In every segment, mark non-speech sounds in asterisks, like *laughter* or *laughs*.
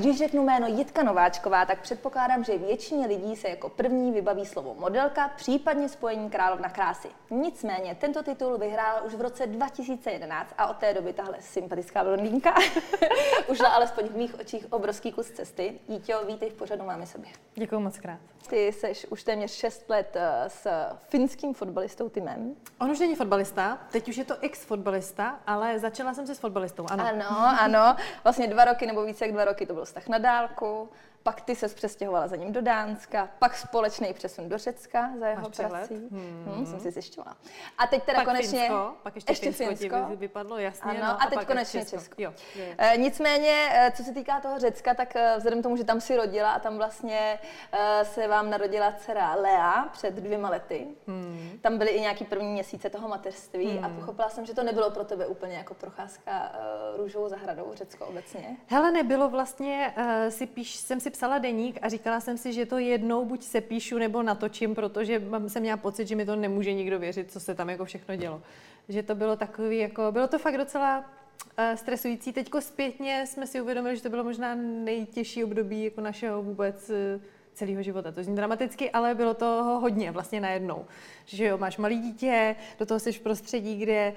Když řeknu jméno Jitka Nováčková, tak předpokládám, že většině lidí se jako první vybaví slovo modelka, případně spojení královna krásy. Nicméně tento titul vyhrála už v roce 2011 a od té doby tahle sympatická blondýnka *laughs* užila alespoň v mých očích obrovský kus cesty. Jítě, vítej v pořadu Máme sobě. Děkuji moc krát. Ty jsi už téměř 6 let eh, s finským fotbalistou Timem. On už není fotbalista, teď už je to ex-fotbalista, ale začala jsem se s fotbalistou, ano. Ano, ano. Vlastně dva roky nebo více jak dva roky to byl vztah na dálku pak ty se přestěhovala za ním do Dánska, pak společný přesun do Řecka za jeho prací. Hmm. Hmm, jsem si zjišťovala. A teď teda pak konečně... Finsko, pak ještě, ještě Finsko, Finsko. Vypadlo, jasně. Ano, no, a, a teď konečně Česko. Česko. Jo, je. E, nicméně, eh, co se týká toho Řecka, tak eh, vzhledem k tomu, že tam si rodila a tam vlastně e, se vám narodila dcera Lea před dvěma lety, hmm. tam byly i nějaký první měsíce toho mateřství hmm. a pochopila jsem, že to nebylo pro tebe úplně jako procházka uh, růžovou zahradou Řecko obecně. Hele, nebylo vlastně, uh, si píš, jsem si psala deník a říkala jsem si, že to jednou buď se píšu nebo natočím, protože jsem měla pocit, že mi to nemůže nikdo věřit, co se tam jako všechno dělo. Že to bylo takový, jako, bylo to fakt docela uh, stresující. Teďko zpětně jsme si uvědomili, že to bylo možná nejtěžší období jako našeho vůbec uh, celého života. To zní dramaticky, ale bylo to hodně vlastně najednou. Že jo, máš malý dítě, do toho jsi v prostředí, kde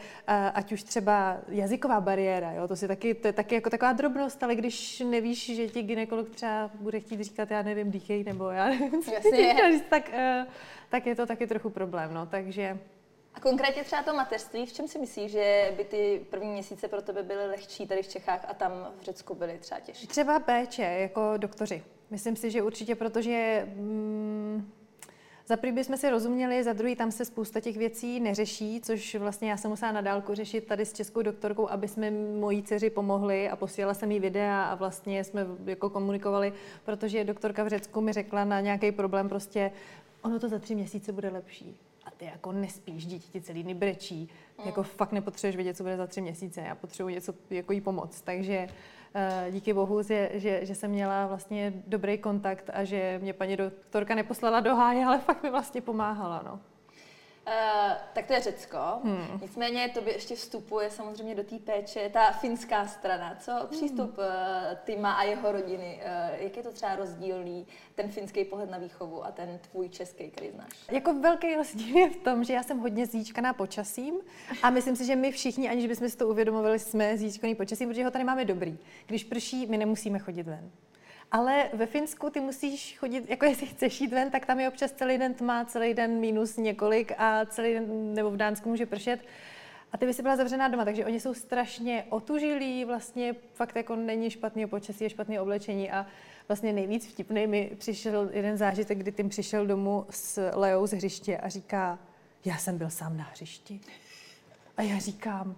ať už třeba jazyková bariéra, jo, to, si taky, to je taky jako taková drobnost, ale když nevíš, že ti ginekolog třeba bude chtít říkat, já nevím, dýchej, nebo já nevím, Jasně. tak, e, tak je to taky trochu problém, no, takže... A konkrétně třeba to mateřství, v čem si myslíš, že by ty první měsíce pro tebe byly lehčí tady v Čechách a tam v Řecku byly třeba těžší? Třeba péče, jako doktoři. Myslím si, že určitě, protože mm, za prvý bychom si rozuměli, za druhý tam se spousta těch věcí neřeší, což vlastně já jsem musela na dálku řešit tady s českou doktorkou, aby jsme mojí dceři pomohli a posílala jsem jí videa a vlastně jsme jako komunikovali, protože doktorka v Řecku mi řekla na nějaký problém prostě, ono to za tři měsíce bude lepší. Ty jako nespíš, dítě ti celý dny brečí, mm. jako fakt nepotřebuješ vědět, co bude za tři měsíce, já potřebuji něco jako jí pomoct. Takže Eh, díky bohu, že, že, že jsem měla vlastně dobrý kontakt a že mě paní doktorka neposlala do háje, ale fakt mi vlastně pomáhala. No. Uh, tak to je Řecko. Hmm. Nicméně to by ještě vstupuje samozřejmě do té péče ta finská strana. Co hmm. přístup uh, Tima a jeho rodiny? Uh, jak je to třeba rozdílný, ten finský pohled na výchovu a ten tvůj český, který znáš? Jako velký rozdíl je v tom, že já jsem hodně zíčkaná počasím a myslím si, že my všichni, aniž bychom si to uvědomovali, jsme zíčkaný počasím, protože ho tady máme dobrý. Když prší, my nemusíme chodit ven. Ale ve Finsku ty musíš chodit, jako *laughs* jestli chceš jít ven, tak tam je občas celý den tma, celý den minus několik a celý den, nebo v Dánsku může pršet. A ty by si byla zavřená doma, takže oni jsou strašně otužilí, vlastně fakt jako není špatný počasí, je špatné oblečení a vlastně nejvíc vtipný mi přišel jeden zážitek, kdy tím přišel domů s Leou z hřiště a říká, já jsem byl sám na hřišti. A já říkám,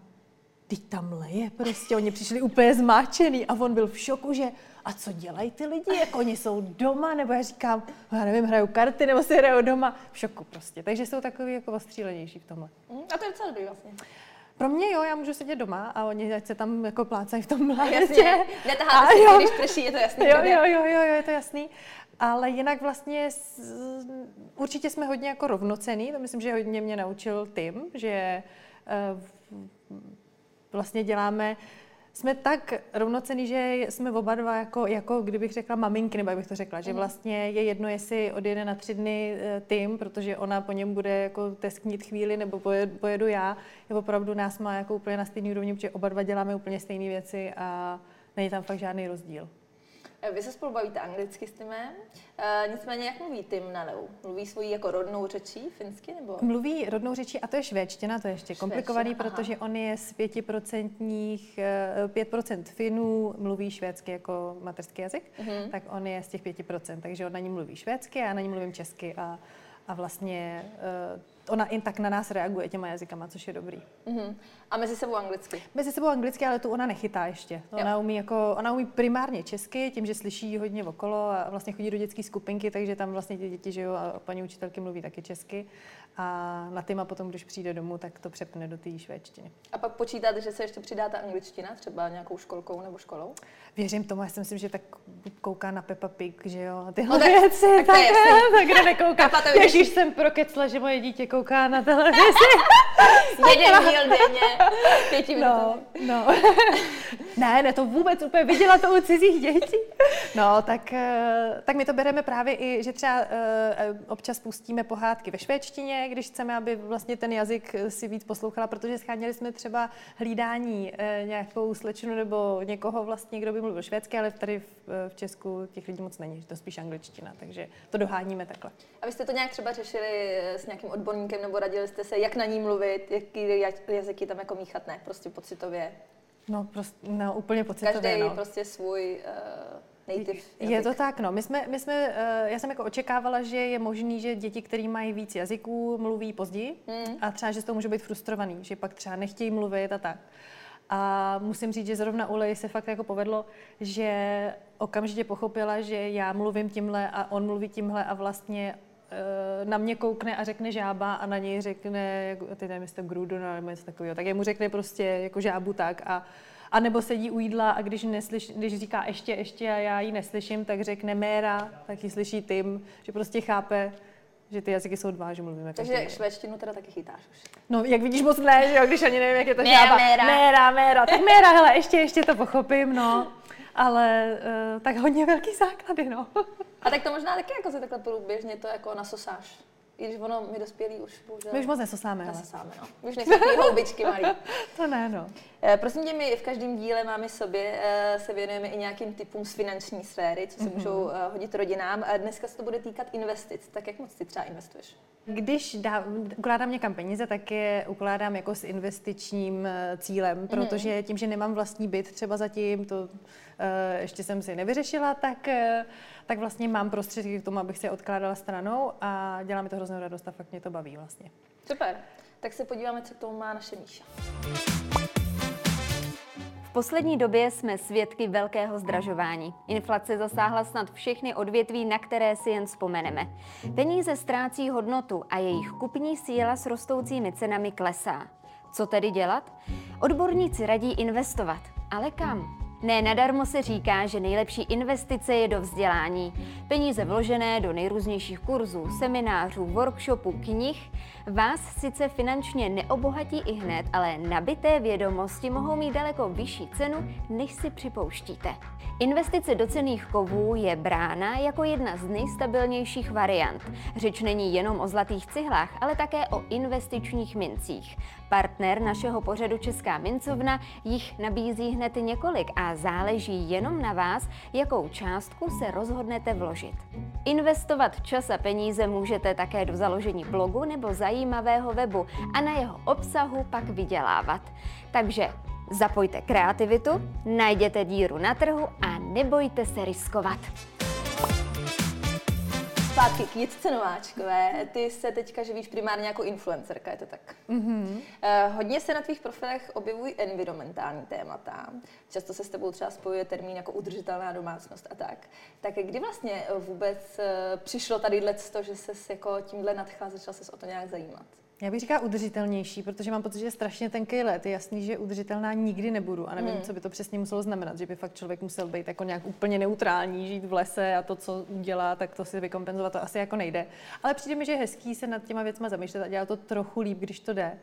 teď tam leje prostě, oni přišli úplně zmáčený a on byl v šoku, že a co dělají ty lidi, jako oni jsou doma, nebo já říkám, já nevím, hrajou karty, nebo si hrajou doma, v šoku prostě. Takže jsou takový jako ostřílenější v tomhle. Mm, a to je docela dobrý vlastně. Pro mě jo, já můžu sedět doma a oni ať se tam jako plácají v tom *laughs* létě. Netaháte si, jo. když prší, je to jasný. Jo, jo, jo, jo, je to jasný. Ale jinak vlastně určitě jsme hodně jako rovnocený, to myslím, že hodně mě naučil Tim, že uh, vlastně děláme jsme tak rovnocený, že jsme oba dva jako, jako kdybych řekla maminky, nebo jak bych to řekla, že mhm. vlastně je jedno, jestli odjede na tři dny eh, tým, protože ona po něm bude jako tesknit chvíli, nebo pojedu já. Je opravdu nás má jako úplně na stejný úrovni, protože oba dva děláme úplně stejné věci a není tam fakt žádný rozdíl. Eh, vy se spolu bavíte anglicky s Timem, e, nicméně jak mluví Tim na Leu? Mluví svojí jako rodnou řečí finsky? Nebo? Mluví rodnou řečí a to je švédština, to je ještě komplikovaný, aha. protože on je z 5%, 5% Finů mluví švédsky jako materský jazyk, uh-huh. tak on je z těch 5%, takže on na ní mluví švédsky a já na ní mluvím česky a, a vlastně uh, ona i tak na nás reaguje těma jazykama, což je dobrý. Uh-huh. A mezi sebou anglicky? Mezi sebou anglicky, ale tu ona nechytá ještě. Ona umí, jako, ona umí primárně česky, tím, že slyší hodně okolo a vlastně chodí do dětské skupinky, takže tam vlastně ty děti žijou a paní učitelky mluví taky česky. A na týma potom, když přijde domů, tak to přepne do té švédštiny. A pak počítáte, že se ještě přidá ta angličtina, třeba nějakou školkou nebo školou? Věřím tomu, já si myslím, že tak kouká na Peppa Pig, že jo, tyhle no, tak, věci, tak, tak, *laughs* tak, tak kdo nekouká. *laughs* Ježíš jsem prokecla, že moje dítě kouká na televizi. Jeden díl denně, pěti No, no. *laughs* ne, ne, to vůbec úplně viděla to u cizích dětí. No, tak, eh, tak my to bereme právě i, že třeba uh, občas pustíme pohádky ve švédštině, když chceme, aby vlastně ten jazyk si víc poslouchala, protože scháněli jsme třeba hlídání nějakou slečnu nebo někoho vlastně, kdo by mluvil švédsky, ale tady v, v Česku těch lidí moc není, to spíš angličtina, takže to doháníme takhle. A vy jste to nějak třeba řešili s nějakým odborníkem nebo radili jste se, jak na ní mluvit, jaký jazyky tam jako míchat, ne, prostě pocitově? No, prostě, no úplně pocitově, Každý no. prostě svůj uh, native jazyk. Je to tak, no. My jsme, my jsme, uh, já jsem jako očekávala, že je možný, že děti, které mají víc jazyků, mluví později mm. a třeba, že z toho může být frustrovaný, že pak třeba nechtějí mluvit a tak. A musím říct, že zrovna u se fakt jako povedlo, že okamžitě pochopila, že já mluvím tímhle a on mluví tímhle a vlastně na mě koukne a řekne žába a na něj řekne, ty nevím, jestli to Grudon nebo něco takového, tak jemu řekne prostě jako žábu tak a a nebo sedí u jídla a když, neslyš, když říká ještě, ještě a já ji neslyším, tak řekne méra, tak ji slyší tím, že prostě chápe, že ty jazyky jsou dva, že mluvíme Takže švédštinu teda taky chytáš už. No, jak vidíš, moc ne, že jo, když ani nevím, jak je to žába. Méra. méra, méra. Tak méra, hele, ještě, ještě to pochopím, no. Ale uh, tak hodně velký základy, no. A tak to možná taky jako se takhle průběžně to jako nasosáš. I když ono, my dospělí už bohužel... My už moc nesosáme. Nesosáme, no. My už nejsme houbičky malý. *laughs* to ne, no. E, prosím tě, my v každém díle máme sobě, e, se věnujeme i nějakým typům z finanční sféry, co se mm-hmm. můžou e, hodit rodinám. A dneska se to bude týkat investic. Tak jak moc ty třeba investuješ? Když dá, ukládám někam peníze, tak je ukládám jako s investičním cílem, mhm. protože tím, že nemám vlastní byt třeba zatím, to Eh, ještě jsem si nevyřešila, tak, eh, tak vlastně mám prostředky k tomu, abych si je odkládala stranou a dělá mi to hroznou radost a fakt mě to baví vlastně. Super, tak se podíváme, co k tomu má naše Míša. V poslední době jsme svědky velkého zdražování. Inflace zasáhla snad všechny odvětví, na které si jen vzpomeneme. Peníze ztrácí hodnotu a jejich kupní síla s rostoucími cenami klesá. Co tedy dělat? Odborníci radí investovat. Ale kam? Ne nadarmo se říká, že nejlepší investice je do vzdělání. Peníze vložené do nejrůznějších kurzů, seminářů, workshopů, knih vás sice finančně neobohatí i hned, ale nabité vědomosti mohou mít daleko vyšší cenu, než si připouštíte. Investice do cených kovů je brána jako jedna z nejstabilnějších variant. Řeč není jenom o zlatých cihlách, ale také o investičních mincích. Partner našeho pořadu Česká mincovna jich nabízí hned několik a záleží jenom na vás, jakou částku se rozhodnete vložit. Investovat čas a peníze můžete také do založení blogu nebo zajímavého webu a na jeho obsahu pak vydělávat. Takže zapojte kreativitu, najděte díru na trhu a nebojte se riskovat zpátky k Jitce Nováčkové. Ty se teďka živíš primárně jako influencerka, je to tak? Mm-hmm. Hodně se na tvých profilech objevují environmentální témata. Často se s tebou třeba spojuje termín jako udržitelná domácnost a tak. Tak kdy vlastně vůbec uh, přišlo tady to, že ses jako tímhle nadchla, začala se o to nějak zajímat? Já bych říkala udržitelnější, protože mám pocit, že je strašně tenký let. Je jasný, že udržitelná nikdy nebudu a nevím, hmm. co by to přesně muselo znamenat, že by fakt člověk musel být jako nějak úplně neutrální, žít v lese a to, co udělá, tak to si vykompenzovat, to asi jako nejde. Ale přijde mi, že je hezký se nad těma věcma zamýšlet a dělat to trochu líp, když to jde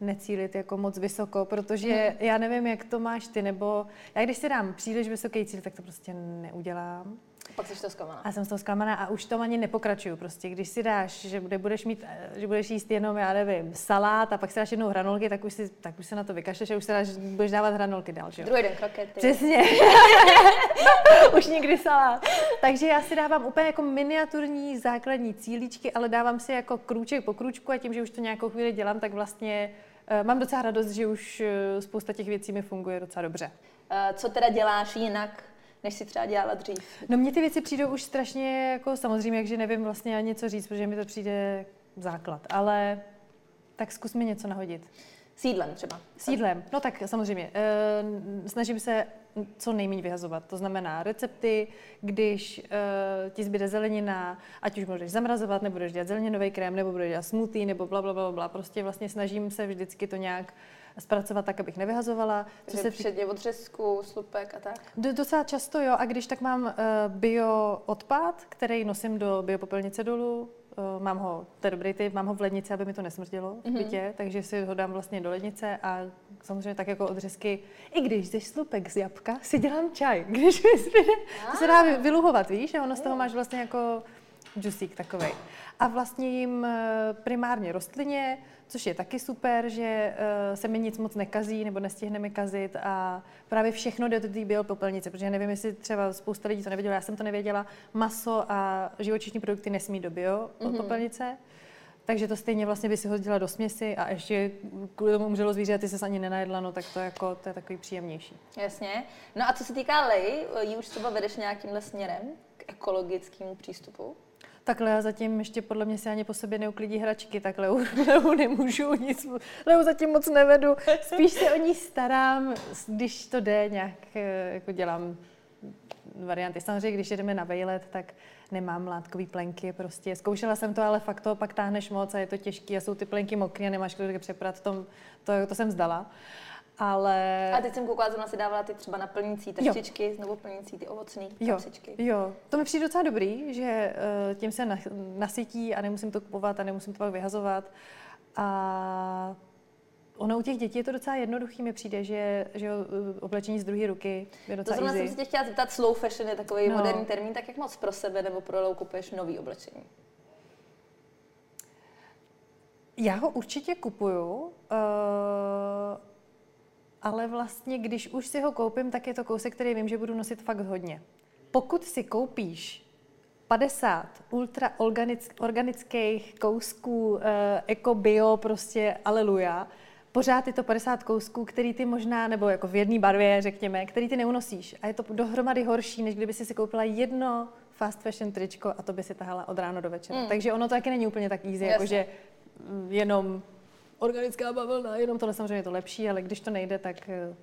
necílit jako moc vysoko, protože hmm. já nevím, jak to máš ty, nebo já když si dám příliš vysoký cíl, tak to prostě neudělám. Pak jsi to zklamaná. A jsem z toho zklamaná a už to ani nepokračuju. Prostě když si dáš, že budeš mít, že budeš jíst jenom, já nevím, salát a pak si dáš jednou hranolky, tak už, si, tak už se na to vykašleš a už se dáš, budeš dávat hranolky dál, že jo? Druhý den krokety. Přesně. *laughs* už nikdy salát. Takže já si dávám úplně jako miniaturní základní cíličky, ale dávám si jako krůček po krůčku a tím, že už to nějakou chvíli dělám, tak vlastně uh, mám docela radost, že už uh, spousta těch věcí mi funguje docela dobře. Co teda děláš jinak než si třeba dělala dřív? No mně ty věci přijdou už strašně, jako samozřejmě, jakže nevím vlastně ani co říct, protože mi to přijde základ, ale tak zkus mi něco nahodit. Sídlem třeba. Sídlem, no tak samozřejmě. E, snažím se co nejméně vyhazovat. To znamená recepty, když e, ti zbyde zelenina, ať už budeš zamrazovat, nebo budeš dělat zeleninový krém, nebo budeš dělat smoothie, nebo bla, bla, bla, bla. Prostě vlastně snažím se vždycky to nějak zpracovat tak, abych nevyhazovala. Co se předně od řezku, slupek a tak? Do, docela často jo, a když tak mám uh, bio odpad, který nosím do biopopelnice dolů, Uh, mám ho, to je dobrý typ, mám ho v lednici, aby mi to nesmrdělo v mhm. bytě, mm-hmm. takže si ho dám vlastně do lednice a samozřejmě tak jako odřezky. I když ze slupek z jabka si dělám čaj, *laughs* když mi zbyde, to se dá vyluhovat, víš, a ono z toho máš vlastně jako džusík takový. A vlastně jim eh, primárně rostlině, což je taky super, že uh, se mi nic moc nekazí nebo nestihneme kazit a právě všechno jde do té biopopelnice, protože nevím, jestli třeba spousta lidí to nevěděla, já jsem to nevěděla, maso a živočišní produkty nesmí do biopopelnice. Mm-hmm. Takže to stejně vlastně by si hodila do směsi a ještě kvůli tomu umřelo zvíře a ty se ani nenajedla, no tak to, jako, to je takový příjemnější. Jasně. No a co se týká lej, ji už třeba vedeš nějakýmhle směrem k ekologickému přístupu? Tak Lea zatím ještě podle mě si ani po sobě neuklidí hračky, tak Leu, *laughs* Leu nemůžu nic, Leu zatím moc nevedu. Spíš se o ní starám, když to jde, nějak eh, jako dělám varianty. Samozřejmě, když jdeme na vejlet, tak nemám látkový plenky, prostě zkoušela jsem to, ale fakt to pak táhneš moc a je to těžké a jsou ty plenky mokré a nemáš kdo přeprat, tom, to, to jsem vzdala. Uh, ale... A teď jsem koukala, zrovna si dávala ty třeba na plnící taštičky, jo. znovu plnící ty ovocné jo. Jo, to mi přijde docela dobrý, že uh, tím se na, nasytí a nemusím to kupovat a nemusím to pak vyhazovat. A Ono u těch dětí je to docela jednoduchý, mi přijde, že, že eh, oblečení z druhé ruky je docela To zrovna jsem se tě chtěla zeptat, slow fashion je takový no. moderní termín, tak jak moc pro sebe nebo pro Lou kupuješ nový oblečení? Já ho určitě kupuju. Uh, ale vlastně, když už si ho koupím, tak je to kousek, který vím, že budu nosit fakt hodně. Pokud si koupíš 50 ultra organických kousků, eh, eko, bio, prostě aleluja, pořád je to 50 kousků, který ty možná, nebo jako v jedné barvě, řekněme, který ty neunosíš. A je to dohromady horší, než kdyby si si koupila jedno fast fashion tričko a to by si tahala od rána do večera. Mm. Takže ono to taky není úplně tak easy, jakože jenom organická bavlna, jenom tohle samozřejmě je to lepší, ale když to nejde, tak eh,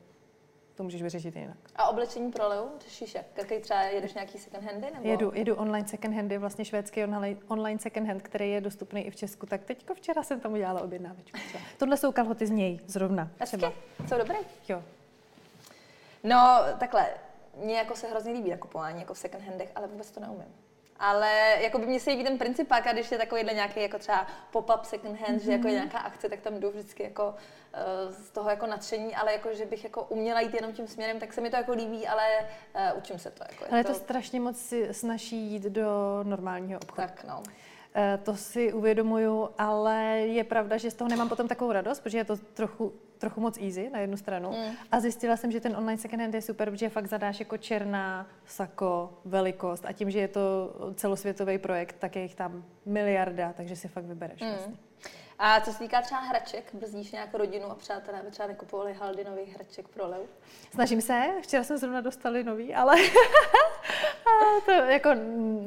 to můžeš vyřešit jinak. A oblečení pro Leu řešíš jak? Jaký třeba jedeš nějaký second handy? Nebo? Jedu, jedu online second handy, vlastně švédský online second hand, který je dostupný i v Česku. Tak teďko včera jsem tam udělala objednávečku. Tohle jsou kalhoty z něj zrovna. Třeba. Jsou dobré? Jo. No, takhle, mně jako se hrozně líbí nakupování jako v second handech, ale vůbec to neumím ale jako by mě se líbí ten princip, pak, a když je takovýhle nějaký jako třeba pop-up second hand, mm-hmm. že jako je mhm. nějaká akce, tak tam jdu vždycky jako uh, z toho jako nadšení, ale jako, že bych jako uměla jít jenom tím směrem, tak se mi to jako líbí, ale uh, učím se to. Jako, ale je to, to strašně moc si snaží jít do normálního obchodu. Tak no. Eh, to si uvědomuju, ale je pravda, že z toho nemám potom takovou radost, protože je to trochu, trochu moc easy na jednu stranu. Mm. A zjistila jsem, že ten online second hand je super, protože fakt zadáš jako černá, sako, velikost a tím, že je to celosvětový projekt, tak je jich tam miliarda, takže si fakt vybereš. Mm. Vlastně. A co se týká třeba hraček, brzdíš nějakou rodinu a přátelé, aby třeba nekupovali haldy nových hraček pro Leu? Snažím se, včera jsme zrovna dostali nový, ale *laughs* to jako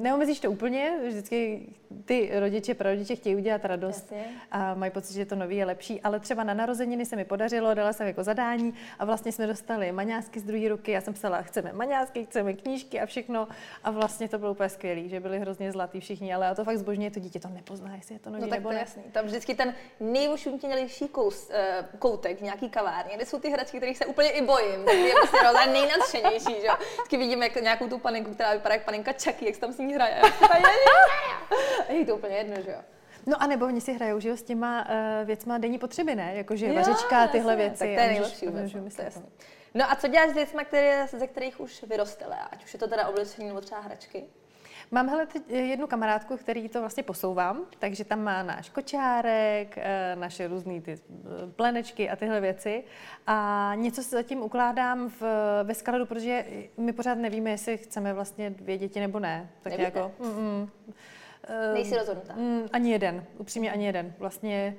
neomezíš to úplně, vždycky ty rodiče, prarodiče chtějí udělat radost Jasně. a mají pocit, že to nový je lepší, ale třeba na narozeniny se mi podařilo, dala jsem jako zadání a vlastně jsme dostali maňásky z druhé ruky, já jsem psala, chceme maňásky, chceme knížky a všechno a vlastně to bylo úplně skvělé, že byli hrozně zlatý všichni, ale a to fakt zbožně to dítě to nepozná, jestli je to nový no, tak nebo to ne. Jasný. Tam vždycky ten nejvošutěnější kous, uh, koutek v nějaký kavárně, kde jsou ty hračky, kterých se úplně i bojím, tak je prostě *laughs* nejnadšenější, že. Vždycky vidím jak nějakou tu paninku, která vypadá jak paninka Chucky, jak se tam s ní hraje. Je to úplně jedno, že jo. No a nebo oni si hrajou, že jo, s těma uh, věcma denní potřeby, ne? Jakože vařička a tyhle věci. Tak to je nejlepší vůbec, no, jasný. No a co děláš s věcmi, které, ze kterých už vyrostele, ať už je to teda oblečení nebo třeba hračky? Mám hele teď jednu kamarádku, který to vlastně posouvám, takže tam má náš kočárek, eh, naše různé ty eh, plenečky a tyhle věci. A něco si zatím ukládám v, ve skladu, protože my pořád nevíme, jestli chceme vlastně dvě děti nebo ne. Tak Nevíte? jako, mm, mm, Nejsi rozhodnutá? Mm, ani jeden, upřímně ani jeden. Vlastně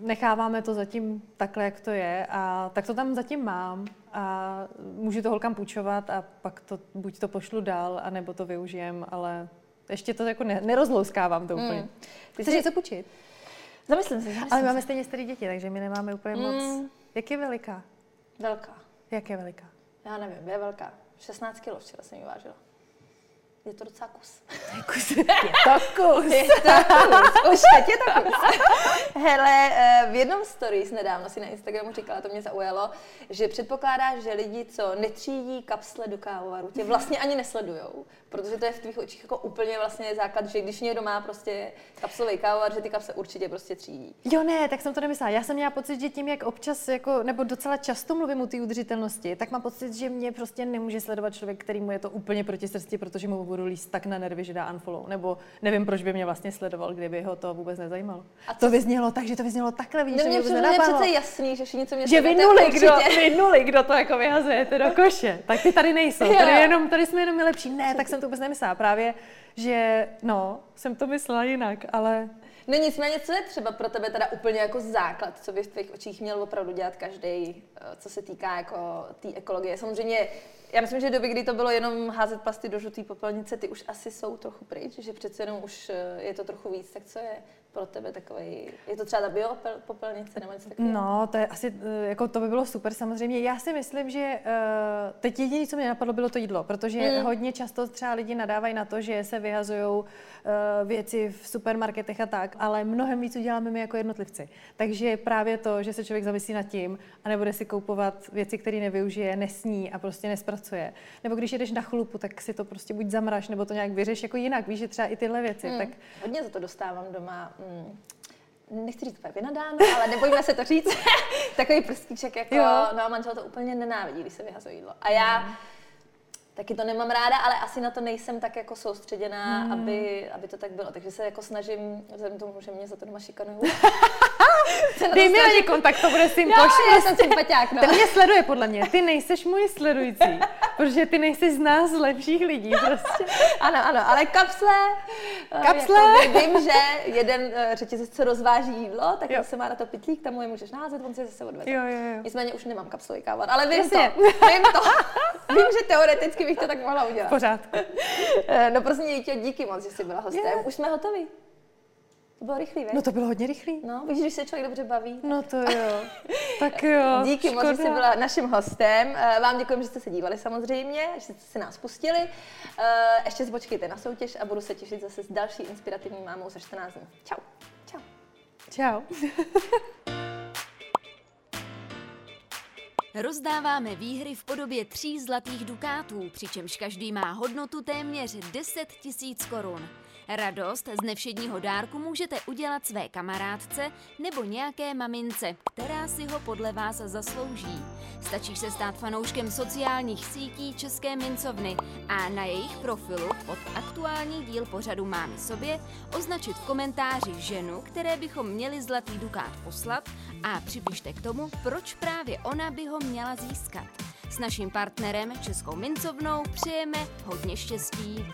necháváme to zatím takhle, jak to je a tak to tam zatím mám a můžu to holkám půjčovat a pak to buď to pošlu dál, anebo to využijem, ale ještě to jako ne, nerozlouskávám to úplně. Mm. Ty Chceš něco půjčit? Zamyslím. Zamyslím ale máme stejně staré děti, takže my nemáme úplně mm. moc. Jak je veliká? Velká. Jak je veliká? Já nevím, je velká. 16 kg včera jsem ji vážila. Je to docela kus. kus. Je to kus. Je to kus. Už teď je to kus. Hele, eh, v jednom stories nedávno si na Instagramu říkala, to mě zaujalo, že předpokládáš, že lidi, co netřídí kapsle do kávovaru, tě vlastně ani nesledujou, protože to je v tvých očích jako úplně vlastně základ, že když někdo má prostě kapslový kávovar, že ty kapsle určitě prostě třídí. Jo, ne, tak jsem to nemyslela. Já jsem měla pocit, že tím, jak občas, jako, nebo docela často mluvím o té udržitelnosti, tak mám pocit, že mě prostě nemůže sledovat člověk, který mu je to úplně proti srsti, protože mu budu líst tak na nervy, že dá unfollow. Nebo nevím, proč by mě vlastně sledoval, kdyby ho to vůbec nezajímalo. A to vyznělo tak, že to vyznělo takhle, vidíš, že mě vůbec je přece jasný, že všichni, co mě Že vy nuli, kdo, *laughs* vy nuli, kdo to jako vyhazujete do koše. Tak ty tady nejsou, tady, jenom, tady jsme jenom lepší. Ne, tak jsem to vůbec nemyslela. Právě, že no, jsem to myslela jinak, ale No nicméně, co je třeba pro tebe teda úplně jako základ, co by v tvých očích měl opravdu dělat každý, eh, co se týká jako té ekologie. Samozřejmě, já myslím, že doby, kdy to bylo jenom házet plasty do žluté popelnice, ty už asi jsou trochu pryč, že přece jenom už eh, je to trochu víc, tak co je pro tebe takový, je to třeba ta biopopelnice nebo něco takového? No, to je asi, eh, jako to by bylo super samozřejmě. Já si myslím, že uh, teď jediné, co mě napadlo, bylo to jídlo, protože mm. hodně často třeba lidi nadávají na to, že se vyhazují uh, věci v supermarketech a tak, ale mnohem víc uděláme my jako jednotlivci. Takže právě to, že se člověk zamyslí nad tím a nebude si koupovat věci, které nevyužije, nesní a prostě nespracuje. Nebo když jedeš na chlupu, tak si to prostě buď zamraž, nebo to nějak vyřeš jako jinak. Víš, že třeba i tyhle věci. Mm. Tak... Hodně za to dostávám doma mm, nechci říct úplně vynadáno, ale nebojíme se to říct, *laughs* takový prstíček jako, jo. no manžel to úplně nenávidí, když se vyhazuje jídlo. A já mm. taky to nemám ráda, ale asi na to nejsem tak jako soustředěná, mm. aby, aby to tak bylo. Takže se jako snažím, vzhledem tomu, že mě za to doma šikanují, *laughs* Dej mi ani kontakt, to bude syn pošlu. Já jsem sympatiák, no. Ten mě sleduje podle mě. Ty nejseš můj sledující, protože ty nejsi z nás lepších lidí prostě. *laughs* Ano, ano, ale kapsle. Eh, kapsle. Jako vím, že jeden eh, řetězec, co rozváží jídlo, tak jo. se má na to pitlík, tam mu je můžeš názet, on si zase odvede. Jo, jo, jo. Nicméně už nemám kapslový kávar, ale vím Jasně. to. Vím to. *laughs* vím, že teoreticky bych to tak mohla udělat. Pořád. Eh, no prostě díky moc, že jsi byla hostem. Už jsme hotoví. To bylo rychlý, No to bylo hodně rychlý. No, víš, když se člověk dobře baví. No to jo. tak jo. *laughs* Díky moc, že jsi byla naším hostem. Eh, vám děkuji, že jste se dívali samozřejmě, že jste se nás pustili. Eh, ještě počkejte na soutěž a budu se těšit zase s další inspirativní mámou za 14 dní. Čau. Čau. Čau. *laughs* Rozdáváme výhry v podobě tří zlatých dukátů, přičemž každý má hodnotu téměř 10 tisíc korun. Radost z nevšedního dárku můžete udělat své kamarádce nebo nějaké mamince, která si ho podle vás zaslouží. Stačí se stát fanouškem sociálních sítí České mincovny a na jejich profilu pod aktuální díl pořadu Mámy sobě označit v komentáři ženu, které bychom měli zlatý dukát poslat a připište k tomu, proč právě ona by ho měla získat. S naším partnerem Českou mincovnou přejeme hodně štěstí.